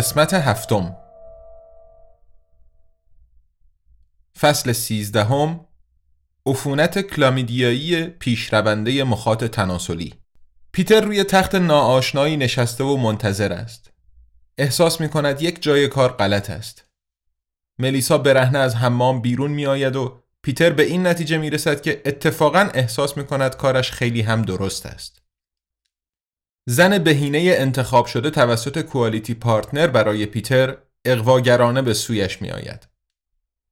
قسمت هفتم. فصل سیزدهم عفونت کلامیدیایی پیشرونده مخاط تناسلی. پیتر روی تخت ناآشنایی نشسته و منتظر است. احساس می کند یک جای کار غلط است. ملیسا برهنه از حمام بیرون می آید و پیتر به این نتیجه می رسد که اتفاقا احساس می کند کارش خیلی هم درست است. زن بهینه انتخاب شده توسط کوالیتی پارتنر برای پیتر اقواگرانه به سویش می آید.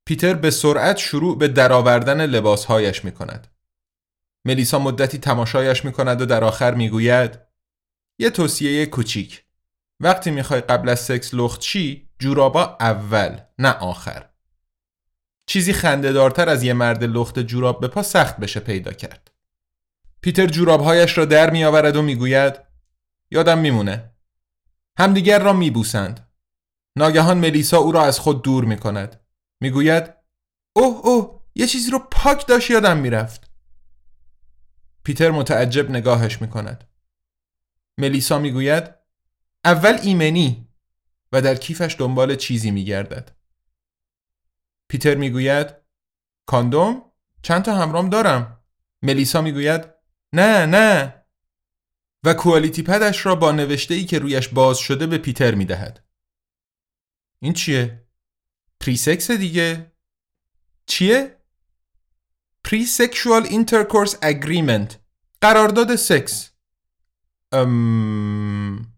پیتر به سرعت شروع به درآوردن لباسهایش می کند. ملیسا مدتی تماشایش می کند و در آخر می گوید یه توصیه کوچیک وقتی می‌خوای قبل از سکس لخت چی جورابا اول نه آخر چیزی خندهدارتر از یه مرد لخت جوراب به پا سخت بشه پیدا کرد پیتر جورابهایش را در میآورد و می‌گوید یادم میمونه. همدیگر را میبوسند. ناگهان ملیسا او را از خود دور می‌کند. می‌گوید اوه اوه یه چیزی رو پاک داشت یادم می‌رفت. پیتر متعجب نگاهش می‌کند. ملیسا می‌گوید اول ایمنی و در کیفش دنبال چیزی میگردد. پیتر می‌گوید کاندوم چند تا همرام دارم. ملیسا می‌گوید نه نه. و QualityPad ش را با نوشته ای که رویش باز شده به پیتر می دهد. این چیه؟ pre-sex دیگه؟ چیه؟ presexual intercourse agreement قرارداد سکس ام...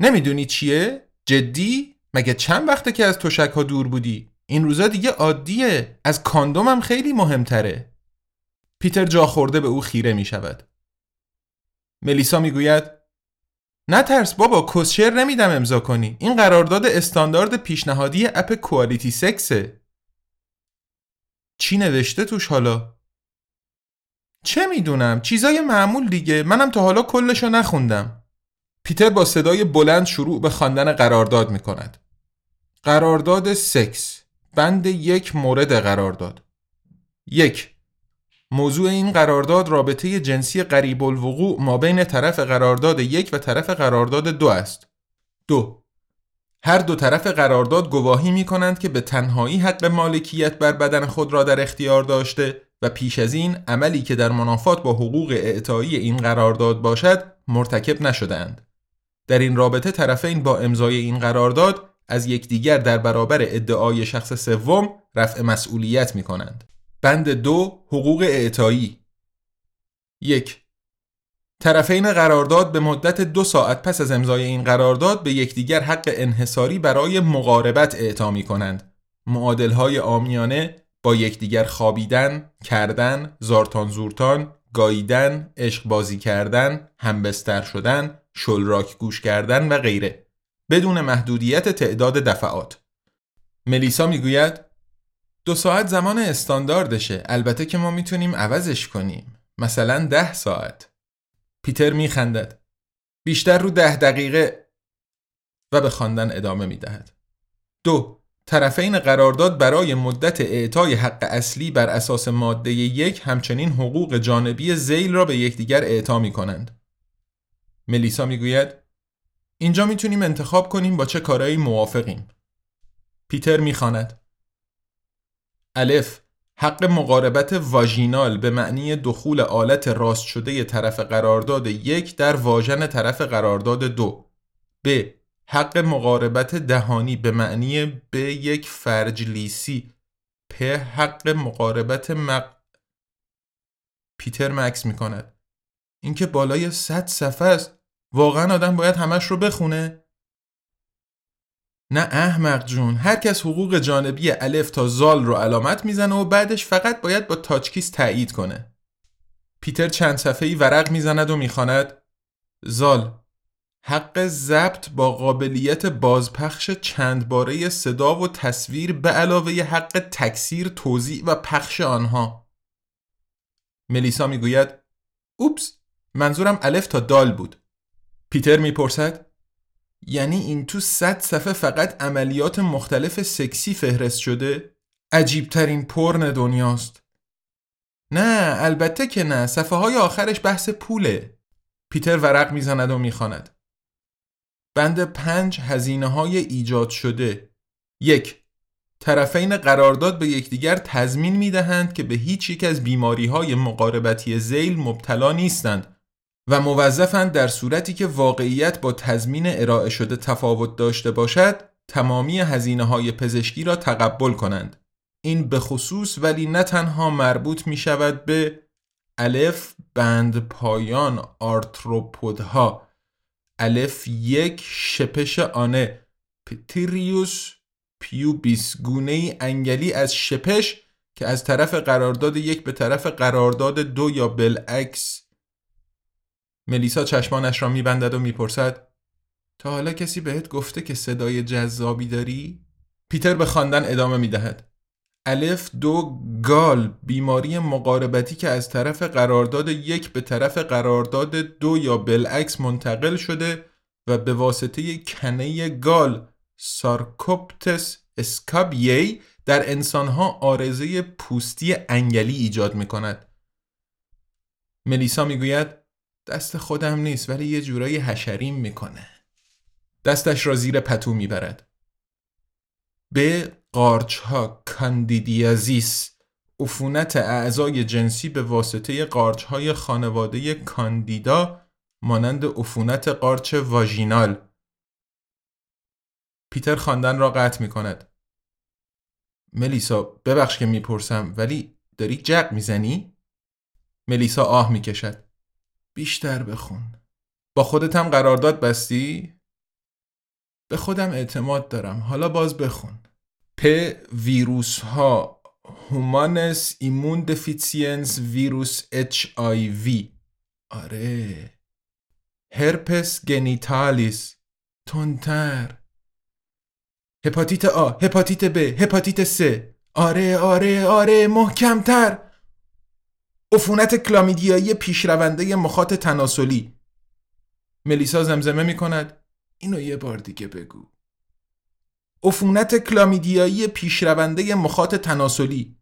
نمی‌دونی چیه؟ جدی؟ مگه چند وقته که از تشک ها دور بودی؟ این روزا دیگه عادیه از کاندومم خیلی مهمتره پیتر جا خورده به او خیره می شود ملیسا می‌گوید نه ترس بابا کسشر نمیدم امضا کنی. این قرارداد استاندارد پیشنهادی اپ کوالیتی سکسه. چی نوشته توش حالا؟ چه می‌دونم چیزای معمول دیگه. منم تا حالا کلشو نخوندم. پیتر با صدای بلند شروع به خواندن قرارداد می‌کند. قرارداد سکس. بند یک مورد قرارداد. یک. موضوع این قرارداد رابطه جنسی قریب الوقوع ما بین طرف قرارداد یک و طرف قرارداد دو است. دو هر دو طرف قرارداد گواهی می کنند که به تنهایی حق مالکیت بر بدن خود را در اختیار داشته و پیش از این عملی که در منافات با حقوق اعطایی این قرارداد باشد مرتکب نشدهاند. در این رابطه طرفین با امضای این قرارداد از یکدیگر در برابر ادعای شخص سوم رفع مسئولیت می کنند. بند دو حقوق اعطایی یک طرفین قرارداد به مدت دو ساعت پس از امضای این قرارداد به یکدیگر حق انحصاری برای مقاربت اعطا می کنند. معادلهای آمیانه با یکدیگر خوابیدن، کردن، زارتان زورتان، گاییدن، عشق بازی کردن، همبستر شدن، شلراک گوش کردن و غیره بدون محدودیت تعداد دفعات. ملیسا می‌گوید دو ساعت زمان استانداردشه. البته که ما می‌تونیم عوضش کنیم. مثلا ده ساعت. پیتر میخندد. بیشتر رو ده دقیقه و به خواندن ادامه می‌دهد. دو طرفین قرارداد برای مدت اعطای حق اصلی بر اساس ماده یک همچنین حقوق جانبی زیل را به یکدیگر اعطا می کنند. ملیسا می‌گوید اینجا می‌تونیم انتخاب کنیم با چه کارایی موافقیم. پیتر می‌خواند. الف حق مقاربت واژینال به معنی دخول آلت راست شده طرف قرارداد یک در واژن طرف قرارداد دو. ب حق مقاربت دهانی به معنی به یک فرج لیسی. پ حق مقاربت مق پیتر مکس می کند اینکه بالای 100 صفحه است واقعا آدم باید همش رو بخونه. نه احمق جون هر کس حقوق جانبی الف تا زال رو علامت می‌زنه و بعدش فقط باید با تاچکیس تایید کنه. پیتر چند صفحه‌ای ورق می‌زند و می‌خواند زال حق ضبط با قابلیت بازپخش چند باره صدا و تصویر به علاوه حق تکثیر توضیح و پخش آنها. ملیسا می‌گوید اوپس منظورم الف تا دال بود. پیتر می‌پرسد یعنی این تو صد صفحه فقط عملیات مختلف سکسی فهرست شده؟ عجیبترین پرن دنیاست. نه البته که نه. صفحه های آخرش بحث پوله. پیتر ورق می‌زند و می‌خواند. بند پنج هزینه های ایجاد شده. یک طرفین قرارداد به یکدیگر تضمین می دهند که به هیچ یک از بیماری های مقاربتی زیل مبتلا نیستند. و موظفند در صورتی که واقعیت با تضمین ارائه شده تفاوت داشته باشد تمامی هزینه های پزشکی را تقبل کنند. این به خصوص ولی نه تنها مربوط می شود به الف بند پایان آرتروپودها. الف یک شپش آنه. پتریوس پیوبیس گونه انگلی از شپش که از طرف قرارداد یک به طرف قرارداد دو یا بالعکس ملیسا چشمانش را میبندد و می‌پرسد تا حالا کسی بهت گفته که صدای جذابی داری؟ پیتر به خواندن ادامه می‌دهد الف دو گال بیماری مقاربتی که از طرف قرارداد یک به طرف قرارداد دو یا بالعکس منتقل شده و به واسطه کنه گال سارکوپتس اسکابیی در انسانها آرزه پوستی انگلی ایجاد می کند. ملیسا می‌گوید دست خودم نیست ولی یه جورایی حشریم می‌کنه. دستش را زیر پتو می‌برد. به قارچ ها کاندیدیازیس عفونت اعضای جنسی به واسطه قارچ های خانواده کاندیدا مانند عفونت قارچ واژینال پیتر خواندن را قطع می کند ملیسا ببخش که می‌پرسم ولی داری جق می‌زنی؟ ملیسا آه می‌کشد بیشتر بخون. با خودت هم قرارداد بستی؟ به خودم اعتماد دارم. حالا باز بخون. پ ویروس ها human immune deficiency virus اچ آی وی آره. هرپس گنیتالیس تونتر هپاتیت آ هپاتیت ب هپاتیت س آره آره آره محکمتر. عفونت کلامیدیایی پیشرونده مخاط تناسلی. ملیسا زمزمه می کند اینو یه بار دیگه بگو. عفونت کلامیدیایی پیشرونده مخاط تناسلی.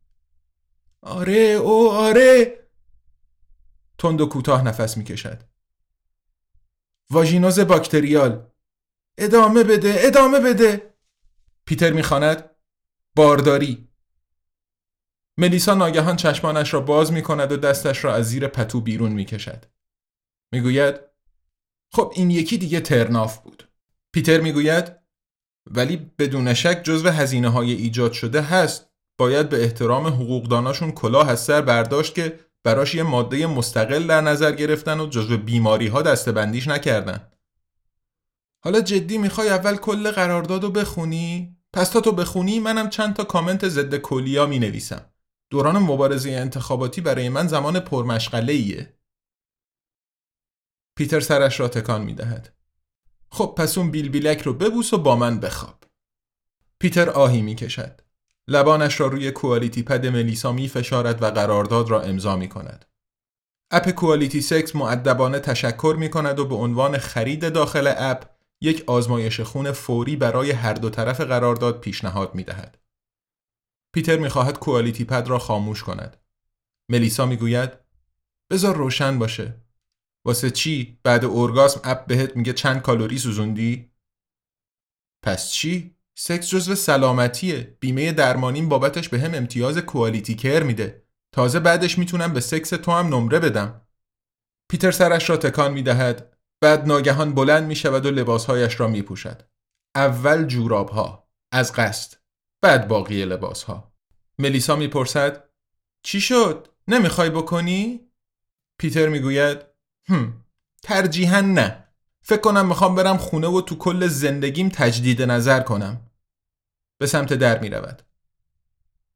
آره او آره. تند و کوتاه نفس می کشد واژینوز باکتریال. ادامه بده ادامه بده. پیتر می‌خواند. بارداری. ملیسا ناگهان چشمانش را باز می کند و دستش را از زیر پتو بیرون می کشد. می گوید خب این یکی دیگه ترناف بود. پیتر می گوید ولی بدون شک جزو هزینه های ایجاد شده هست باید به احترام حقوقداناشون کلاه از سر برداشت که براش یه ماده مستقل در نظر گرفتن و جزو بیماری ها دستبندیش نکردن حالا جدی می‌خوای اول کل قرارداد رو بخونی؟ پس تا تو بخونی منم چند تا کامنت ضد کلیا می نویسم. دوران مبارزه انتخاباتی برای من زمان پرمشغله ایه. پیتر سرش را تکان می دهد. خب پس اون بیل بیلک رو ببوس و با من بخواب. پیتر آهی می کشد. لبانش را روی QualityPad ملیسا می فشارد و قرارداد را امضا می کند. اپ کوالیتی سکس مؤدبانه تشکر می کند و به عنوان خرید داخل اپ یک آزمایش خون فوری برای هر دو طرف قرارداد پیشنهاد می دهد. پیتر می خواهد QualityPad را خاموش کند. ملیسا می گوید بذار روشن باشه. واسه چی بعد اورگاسم اپ بهت میگه چند کالری سوزوندی؟ پس چی؟ سکس جزو سلامتیه. بیمه درمانیم بابتش به هم امتیاز کوالیتی کر میده. تازه بعدش می‌تونم به سکس تو هم نمره بدم. پیتر سرش را تکان می‌دهد. بعد ناگهان بلند می شود و لباسهایش را می پوشد. اول جوراب ها. از قصد. بعد باقی لباس ها. ملیسا می پرسد چی شد؟ نمی‌خوای بکنی؟ پیتر می‌گوید هم ترجیحاً نه فکر کنم می‌خوام برم خونه و تو کل زندگیم تجدید نظر کنم به سمت در می‌رود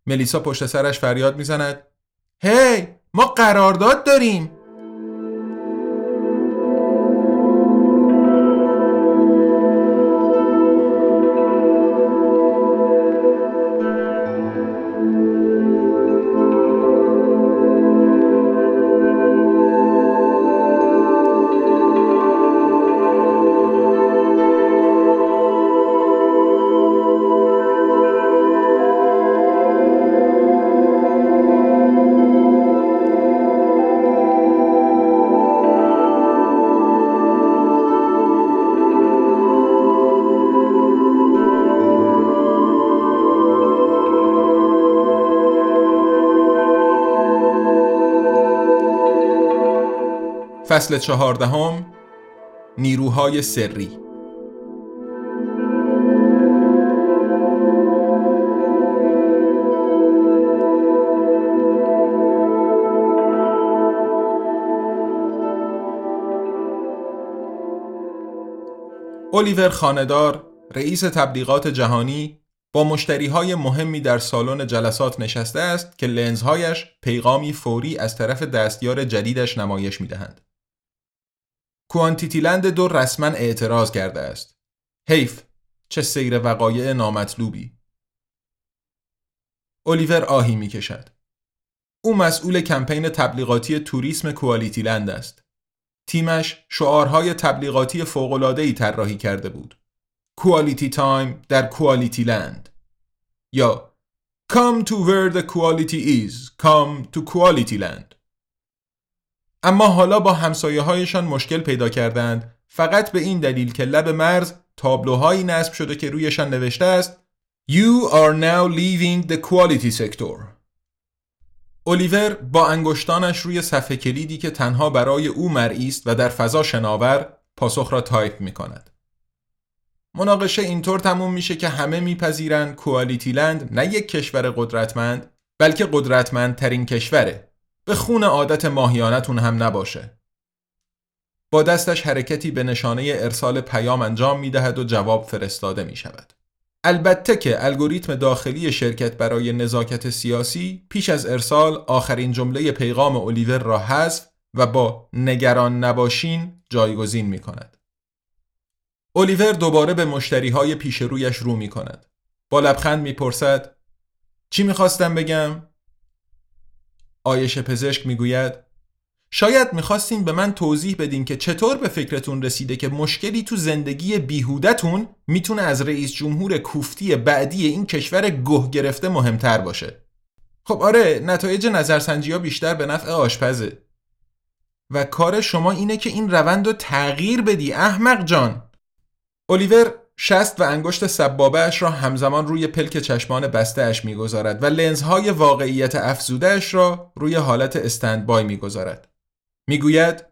ملیسا پشت سرش فریاد می‌زند هی ما قرارداد داریم فصل چهاردهم نیروهای سری الیور خاندار رئیس تبلیغات جهانی با مشتری های مهمی در سالن جلسات نشسته است که لنزهایش پیغامی فوری از طرف دستیار جدیدش نمایش می دهند. کوانتیتیلند دو رسما اعتراض کرده است. حیف چه سیر وقایع نامطلوبی. الیور آهی می کشد. او مسئول کمپین تبلیغاتی توریسم کوالیتی لند است. تیمش شعارهای تبلیغاتی فوق‌العاده‌ای طراحی کرده بود. quality time در کوالیتی لند یا Come to where the quality is, come to quality land. اما حالا با همسایه هایشان مشکل پیدا کردند فقط به این دلیل که لب مرز تابلوهایی نصب شده که رویشان نوشته است You are now leaving the quality sector. الیور با انگشتانش روی صفحه کلیدی که تنها برای او مرئی است و در فضا شناور پاسخ را تایپ می کند. مناقشه اینطور تموم میشه که همه میپذیرند کوالیتی لند نه یک کشور قدرتمند بلکه قدرتمندترین کشوره به خون عادت ماهیانتون هم نباشه. با دستش حرکتی به نشانه ارسال پیام انجام می دهد و جواب فرستاده می شود. البته که الگوریتم داخلی شرکت برای نزاکت سیاسی پیش از ارسال آخرین جمله پیغام الیور را حذف و با نگران نباشین جایگزین می کند. الیور دوباره به مشتری های پیش رویش رو می کند. با لبخند می پرسد چی می‌خواستم بگم؟ آیش پزشک می‌گوید شاید می‌خواستین به من توضیح بدین که چطور به فکرتون رسیده که مشکلی تو زندگی بیهودتون می‌تونه از رئیس جمهور کوفتی بعدی این کشور گه گرفته مهمتر باشه. خب آره نتایج نظرسنجی ها بیشتر به نفع آشپزه. و کار شما اینه که این روند رو تغییر بدی احمق جان. الیور شست و انگشت سبابهش را همزمان روی پلک چشمان بستهش می‌گذارد و لنزهای واقعیت افزودهش را روی حالت استندبای می‌گذارد. می‌گوید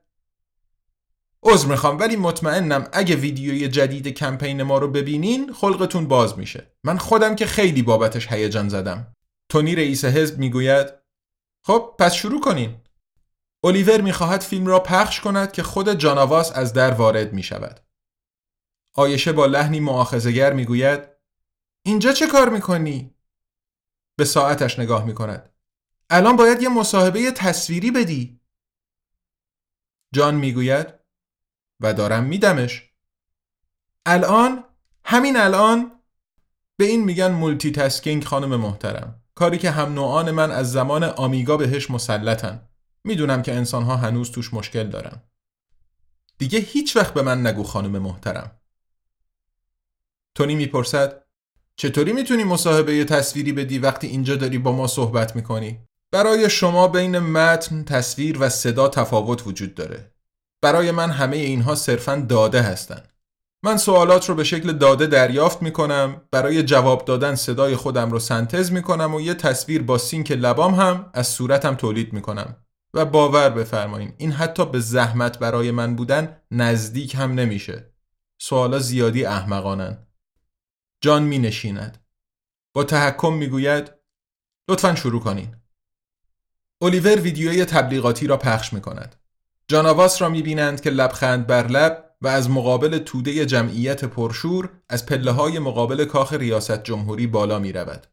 عذر می‌خوام ولی مطمئنم اگه ویدیوی جدید کمپین ما رو ببینین خلقتون باز میشه. من خودم که خیلی بابتش هیجان زدم. تونی رئیس حزب می‌گوید خب پس شروع کنین. الیور می‌خواهد فیلم را پخش کند که خود جاناواس از در وارد می‌شود. آیشه با لحنی مؤاخذه‌گر می‌گوید اینجا چه کار می‌کنی؟ به ساعتش نگاه می‌کند. الان باید یه مصاحبه تصویری بدی. جان می‌گوید و دارم میدمش. الان همین الان به این میگن multitasking خانم محترم. کاری که هم نوعان من از زمان آمیگا بهش مسلطن. می‌دونم که انسانها هنوز توش مشکل دارن. دیگه هیچ وقت به من نگو خانم محترم. تونی می‌پرسد چطوری می‌تونی مصاحبه تصویری بدی وقتی اینجا داری با ما صحبت می‌کنی؟ برای شما بین متن، تصویر و صدا تفاوت وجود داره. برای من همه اینها صرفا داده هستن. من سوالات رو به شکل داده دریافت می‌کنم برای جواب دادن صدای خودم رو سنتز می‌کنم و یه تصویر با سینک لبام هم از صورتم تولید می‌کنم و باور بفرمایین این حتی به زحمت برای من بودن نزدیک هم نمیشه سوالا زیادی احمقانن جان می نشیند. با تحکم می گوید لطفا شروع کنین. الیور ویدیوی تبلیغاتی را پخش می کند. جاناواس را می بینند که لبخند بر لب و از مقابل توده جمعیت پرشور از پله های مقابل کاخ ریاست جمهوری بالا می رود.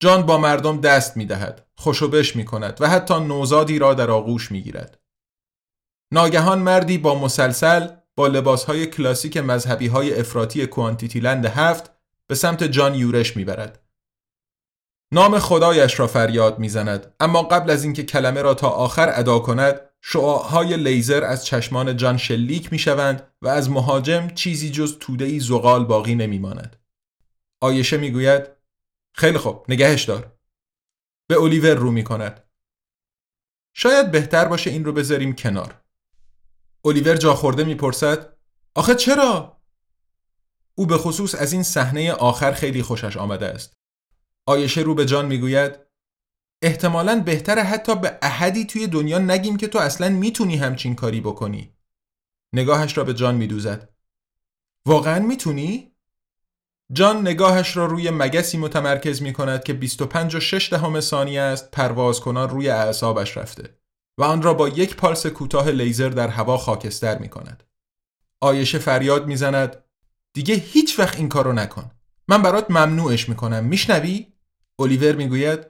جان با مردم دست می دهد، خوشوبش می کند و حتی نوزادی را در آغوش می گیرد. ناگهان مردی با مسلسل با لباسهای کلاسیک مذهبی های افراطی کوانتیتیلند هفت به سمت جان یورش می‌برد. نام خدایش را فریاد می‌زند اما قبل از اینکه کلمه را تا آخر ادا کند شعاعهای لیزر از چشمان جان شلیک می‌شوند و از مهاجم چیزی جز تودهی زغال باقی نمیماند. آیشه می‌گوید خیلی خوب نگهش دار. به الیور رو می کند. شاید بهتر باشه این رو بذاریم کنار. الیور جا خورده می‌پرسد آخه چرا؟ او به خصوص از این صحنه آخر خیلی خوشش آمده است. آیشه رو به جان می‌گوید احتمالا بهتره حتی به احدی توی دنیا نگیم که تو اصلا می‌تونی همچین کاری بکنی. نگاهش را به جان میدوزد. واقعا می‌تونی؟ جان نگاهش را روی مگسی متمرکز می کند که 25 و 6 دهم ثانیه است پرواز کنان روی اعصابش رفته و آن را با یک پالس کوتاه لیزر در هوا خاکستر می کند. آیشه فریاد می‌زند دیگه هیچ وقت این کارو نکن. من برات ممنوعش می‌کنم. میشنوی؟ الیور می‌گوید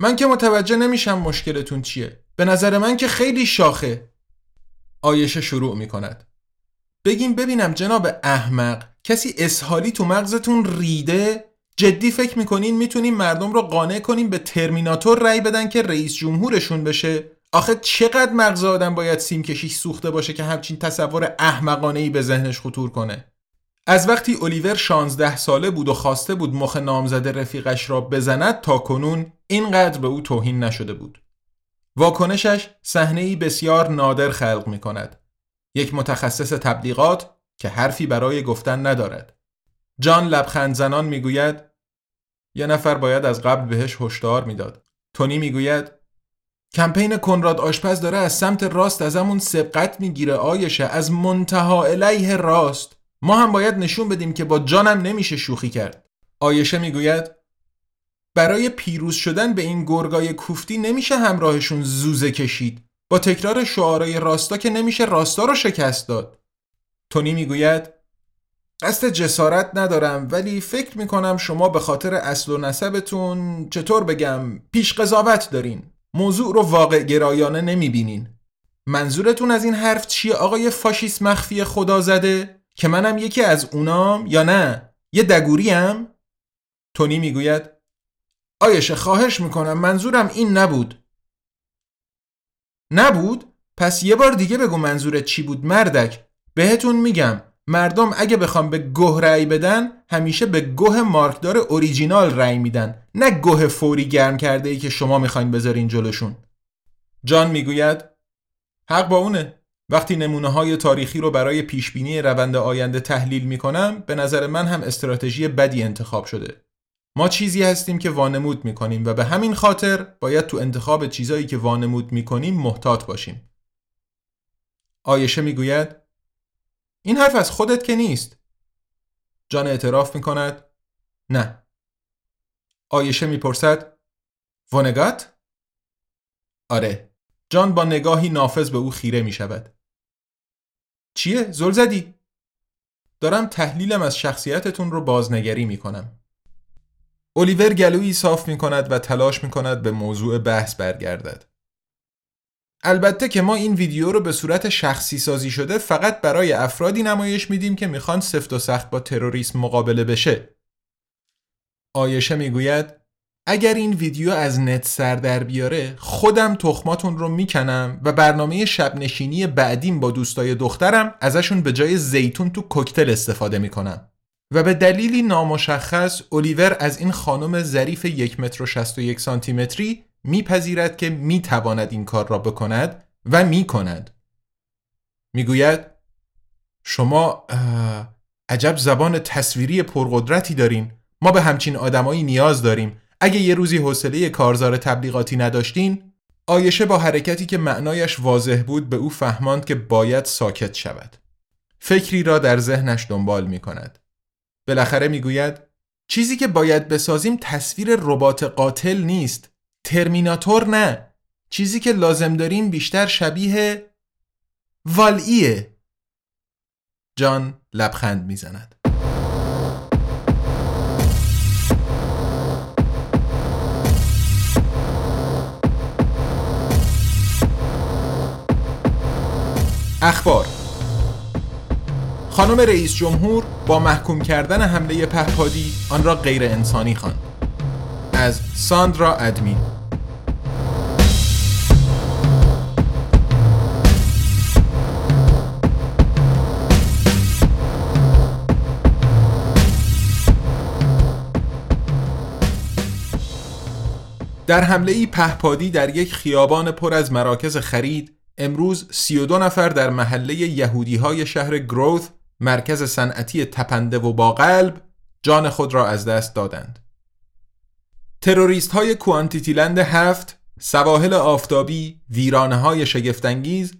من که متوجه نمیشم مشکلتون چیه. به نظر من که خیلی شاخه. آیشه شروع می‌کند. بگیم ببینم جناب احمق کسی اسحالی تو مغزتون ریده جدی فکر می‌کنین می‌تونین مردم رو قانع کنیم به ترمیناتور رأی بدن که رئیس جمهورشون بشه آخه چقدر مغز آدم باید سیم کشیش سوخته باشه که همچین تصور احمقانه ای به ذهنش خطور کنه از وقتی الیور 16 ساله بود و خواسته بود مخ نامزده رفیقش را بزند تا کنون اینقدر به او توهین نشده بود واکنشش صحنه بسیار نادر خلق می کند یک متخصص تبلیغات که حرفی برای گفتن ندارد. جان لبخند زنان می‌گوید یه نفر باید از قبل بهش هشدار می‌داد. تونی می‌گوید کمپین کنراد آشپز داره از سمت راست از همون سبقت می‌گیره آیشه از منتها الیه راست ما هم باید نشون بدیم که با جانم نمیشه شوخی کرد. آیشه می‌گوید برای پیروز شدن به این گرگای کوفتی نمیشه همراهشون زوزه کشید. با تکرار شعارای راستا که نمیشه راستا رو شکست داد. تونی می‌گوید قصد جسارت ندارم ولی فکر می‌کنم شما به خاطر اصل و نسبتون چطور بگم پیش قضاوت دارین. موضوع رو واقع گرایانه نمی‌بینین. منظورتون از این حرف چیه آقای فاشیست مخفی خدا زده که منم یکی از اونام یا نه؟ یه دگوریم؟ تونی می‌گوید. آیشه خواهش می‌کنم منظورم این نبود. نبود؟ پس یه بار دیگه بگو منظورت چی بود مردک. بهتون میگم مردم اگه بخوام به گوه رأی بدن همیشه به گوه مارکدار اوریجینال رأی میدن. نه گوه فوری گرم کرده ای که شما می‌خواین بذارین جلوشون. جان می‌گوید. حق با اونه. وقتی نمونه های تاریخی رو برای پیشبینی روند آینده تحلیل می‌کنم به نظر من هم استراتژی بدی انتخاب شده. ما چیزی هستیم که وانمود می‌کنیم و به همین خاطر باید تو انتخاب چیزایی که وانمود می‌کنیم محتاط باشیم. آیشه می‌گوید این حرف از خودت که نیست. جان اعتراف می کند نه. آیشه می‌پرسد ونگات؟ آره. جان با نگاهی نافذ به او خیره می شود چیه؟ زل زدی؟ دارم تحلیلم از شخصیتتون رو بازنگری می کنم الیور گلویی صاف می کند و تلاش می کند به موضوع بحث برگردد البته که ما این ویدیو رو به صورت شخصی سازی شده فقط برای افرادی نمایش میدیم که می‌خوان سفت و سخت با تروریسم مقابله بشه. آیشه می‌گوید اگر این ویدیو از نت سر در بیاره خودم تخماتون رو می‌کنم و برنامه شب نشینی بعدیم با دوستای دخترم ازشون به جای زیتون تو کوکتل استفاده می‌کنم. و به دلیلی نامشخص الیور از این خانم ظریف یک متر و 61 سانتی متری میپذیرد که می‌تواند این کار را بکند و می‌کند. می‌گوید شما عجب زبان تصویری پرقدرتی دارین. ما به همچین آدمایی نیاز داریم. اگه یه روزی حوصله کارزار تبلیغاتی نداشتین آیشه با حرکتی که معنایش واضح بود به او فهماند که باید ساکت شود. فکری را در ذهنش دنبال می کند بالاخره می‌گوید چیزی که باید بسازیم تصویر ربات قاتل نیست. ترمیناتور نه. چیزی که لازم داریم بیشتر شبیه والایه جان لبخند می‌زند. اخبار خانم رئیس جمهور با محکوم کردن حمله پهپادی آن را غیر انسانی خواند. از ساندرا ادمین در حمله ای پهپادی در یک خیابان پر از مراکز خرید امروز 32 نفر در محله یهودی های شهر گروث مرکز صنعتی تپنده و با قلب جان خود را از دست دادند. تروریست های کوانتیتیلند هفت سواحل آفتابی ویرانه های شگفتانگیز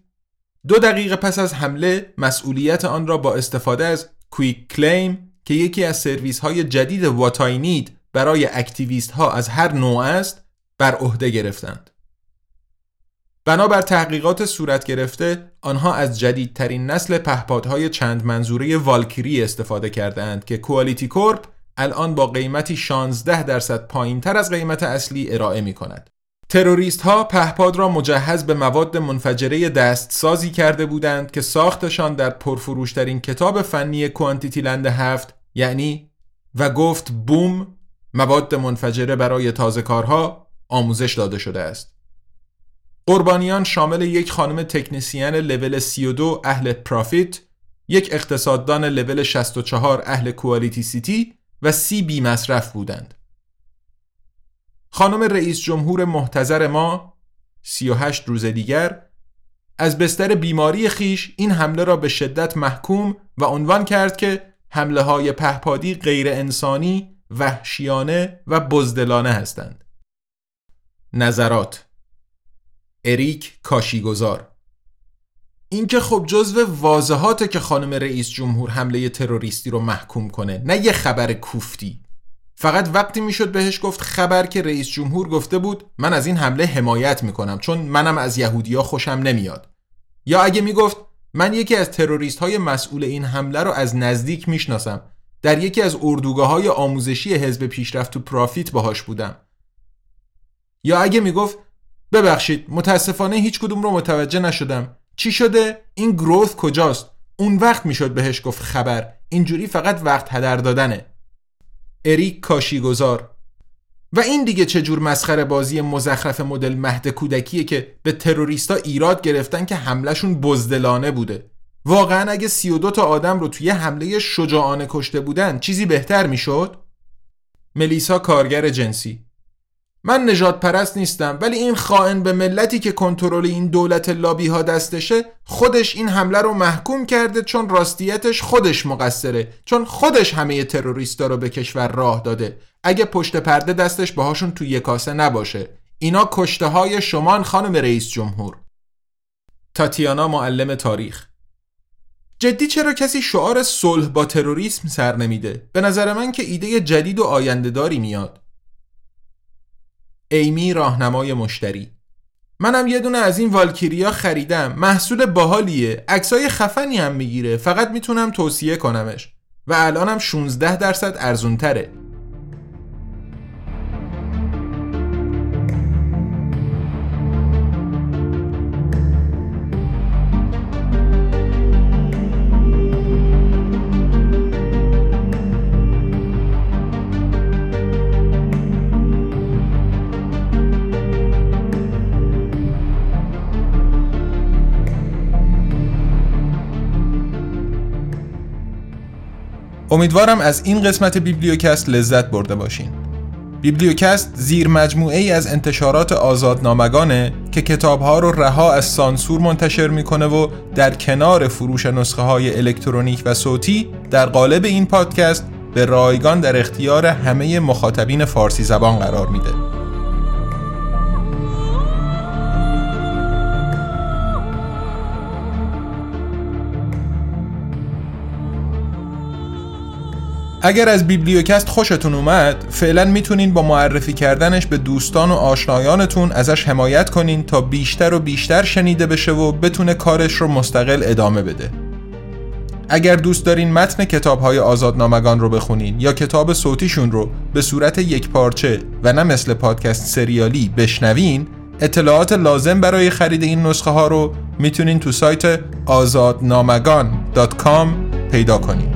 دو دقیقه پس از حمله مسئولیت آن را با استفاده از QuickClaim که یکی از سرویس های جدید What I Need برای اکتیویست ها از هر نوع است بر عهده گرفتند. بنابر تحقیقات صورت گرفته آنها از جدیدترین نسل پهپادهای چند منظوره والکری استفاده کردند که QualityCorp الان با قیمتی 16 درصد پایین تر از قیمت اصلی ارائه می کند. تروریست ها پهپاد را مجهز به مواد منفجره دستسازی کرده بودند که ساختشان در پرفروشترین کتاب فنی کوانتیتیلند هفت یعنی و گفت بوم مواد منفجره برای تازه کارها آموزش داده شده است. قربانیان شامل یک خانم تکنسین لول 32 اهل پرافیت، یک اقتصاددان لول 64 اهل کوالیتی سیتی و سی بی مصرف بودند. خانم رئیس جمهور محتظر ما 38 روز دیگر از بستر بیماری خیش این حمله را به شدت محکوم و عنوان کرد که حمله های پهپادی غیر انسانی، وحشیانه و بزدلانه هستند. نظرات اریک کاشیگزار. این که خب جزو واضحاته که خانم رئیس جمهور حمله تروریستی رو محکوم کنه نه یه خبر کوفتی. فقط وقتی می‌شد بهش گفت خبر که رئیس جمهور گفته بود من از این حمله حمایت می‌کنم چون منم از یهودیا خوشم نمیاد. یا اگه می‌گفت من یکی از تروریست های مسئول این حمله رو از نزدیک می‌شناسم در یکی از اردوگاه های آموزشی حزب پیشرفت تو پرافیت باهاش بودم. یا اگه می‌گفت ببخشید متاسفانه هیچ کدوم رو متوجه نشدم. چی شده؟ این گروث کجاست؟ اون وقت می‌شد بهش گفت خبر. اینجوری فقط وقت هدر دادنه. اریک کاشیگزار. و این دیگه چه جور مسخره بازی مزخرف مدل مهد کودکیه که به تروریستا ایراد گرفتن که حملهشون بزدلانه بوده. واقعا اگه 32 تا آدم رو توی حمله شجاعانه کشته بودن چیزی بهتر می‌شد؟ ملیسا کارگر جنسی. من نجات پرست نیستم ولی این خائن به ملتی که کنترل این دولت لابی ها دستشه خودش این حمله رو محکوم کرده چون راستیتش خودش مقصره چون خودش همه تروریستا رو به کشور راه داده. اگه پشت پرده دستش باهاشون توی کاسه نباشه. اینا کشته های شمان خانم رئیس جمهور. تاتیانا معلم تاریخ. جدی چرا کسی شعار صلح با تروریسم سر نمیده؟ به نظر من که ایده جدید و آیندهداری میاد. ایمی راهنمای مشتری. منم یه دونه از این والکیریا خریدم. محصول باحالیه. عکسای خفنی هم می‌گیره. فقط می‌تونم توصیه کنمش. و الانم 16 درصد ارزون امیدوارم از این قسمت بیبلیوکست لذت برده باشین. بیبلیوکست زیر مجموعه ای از انتشارات آزادنامگانه که کتابها رو رها از سانسور منتشر می‌کنه و در کنار فروش نسخه های الکترونیک و صوتی در قالب این پادکست به رایگان در اختیار همه مخاطبین فارسی زبان قرار میده. اگر از بیبلیوکست خوشتون اومد فعلا می‌تونین با معرفی کردنش به دوستان و آشنایانتون ازش حمایت کنین تا بیشتر و بیشتر شنیده بشه و بتونه کارش رو مستقل ادامه بده. اگر دوست دارین متن کتاب های آزادنامگان رو بخونین یا کتاب صوتیشون رو به صورت یک پارچه و نه مثل پادکست سریالی بشنوین اطلاعات لازم برای خرید این نسخه ها رو می‌تونین تو سایت آزادنامگان.com پیدا کنین.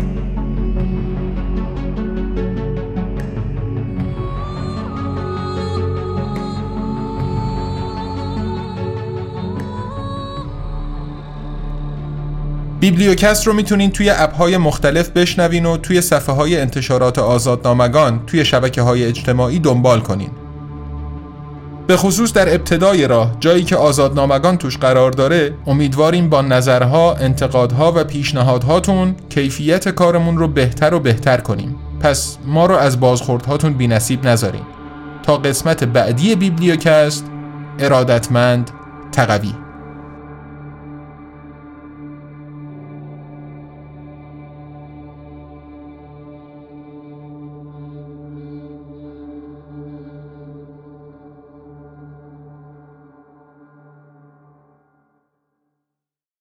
بیبلیوکست رو می‌تونین توی اپ های مختلف بشنوین و توی صفحه های انتشارات آزادنامگان توی شبکه های اجتماعی دنبال کنین. به خصوص در ابتدای راه جایی که آزادنامگان توش قرار داره امیدواریم با نظرها، انتقادها و پیشنهادهاتون کیفیت کارمون رو بهتر و بهتر کنیم. پس ما رو از بازخوردهاتون بی نصیب نذاریم تا قسمت بعدی بیبلیوکست ارادتمند تقوی.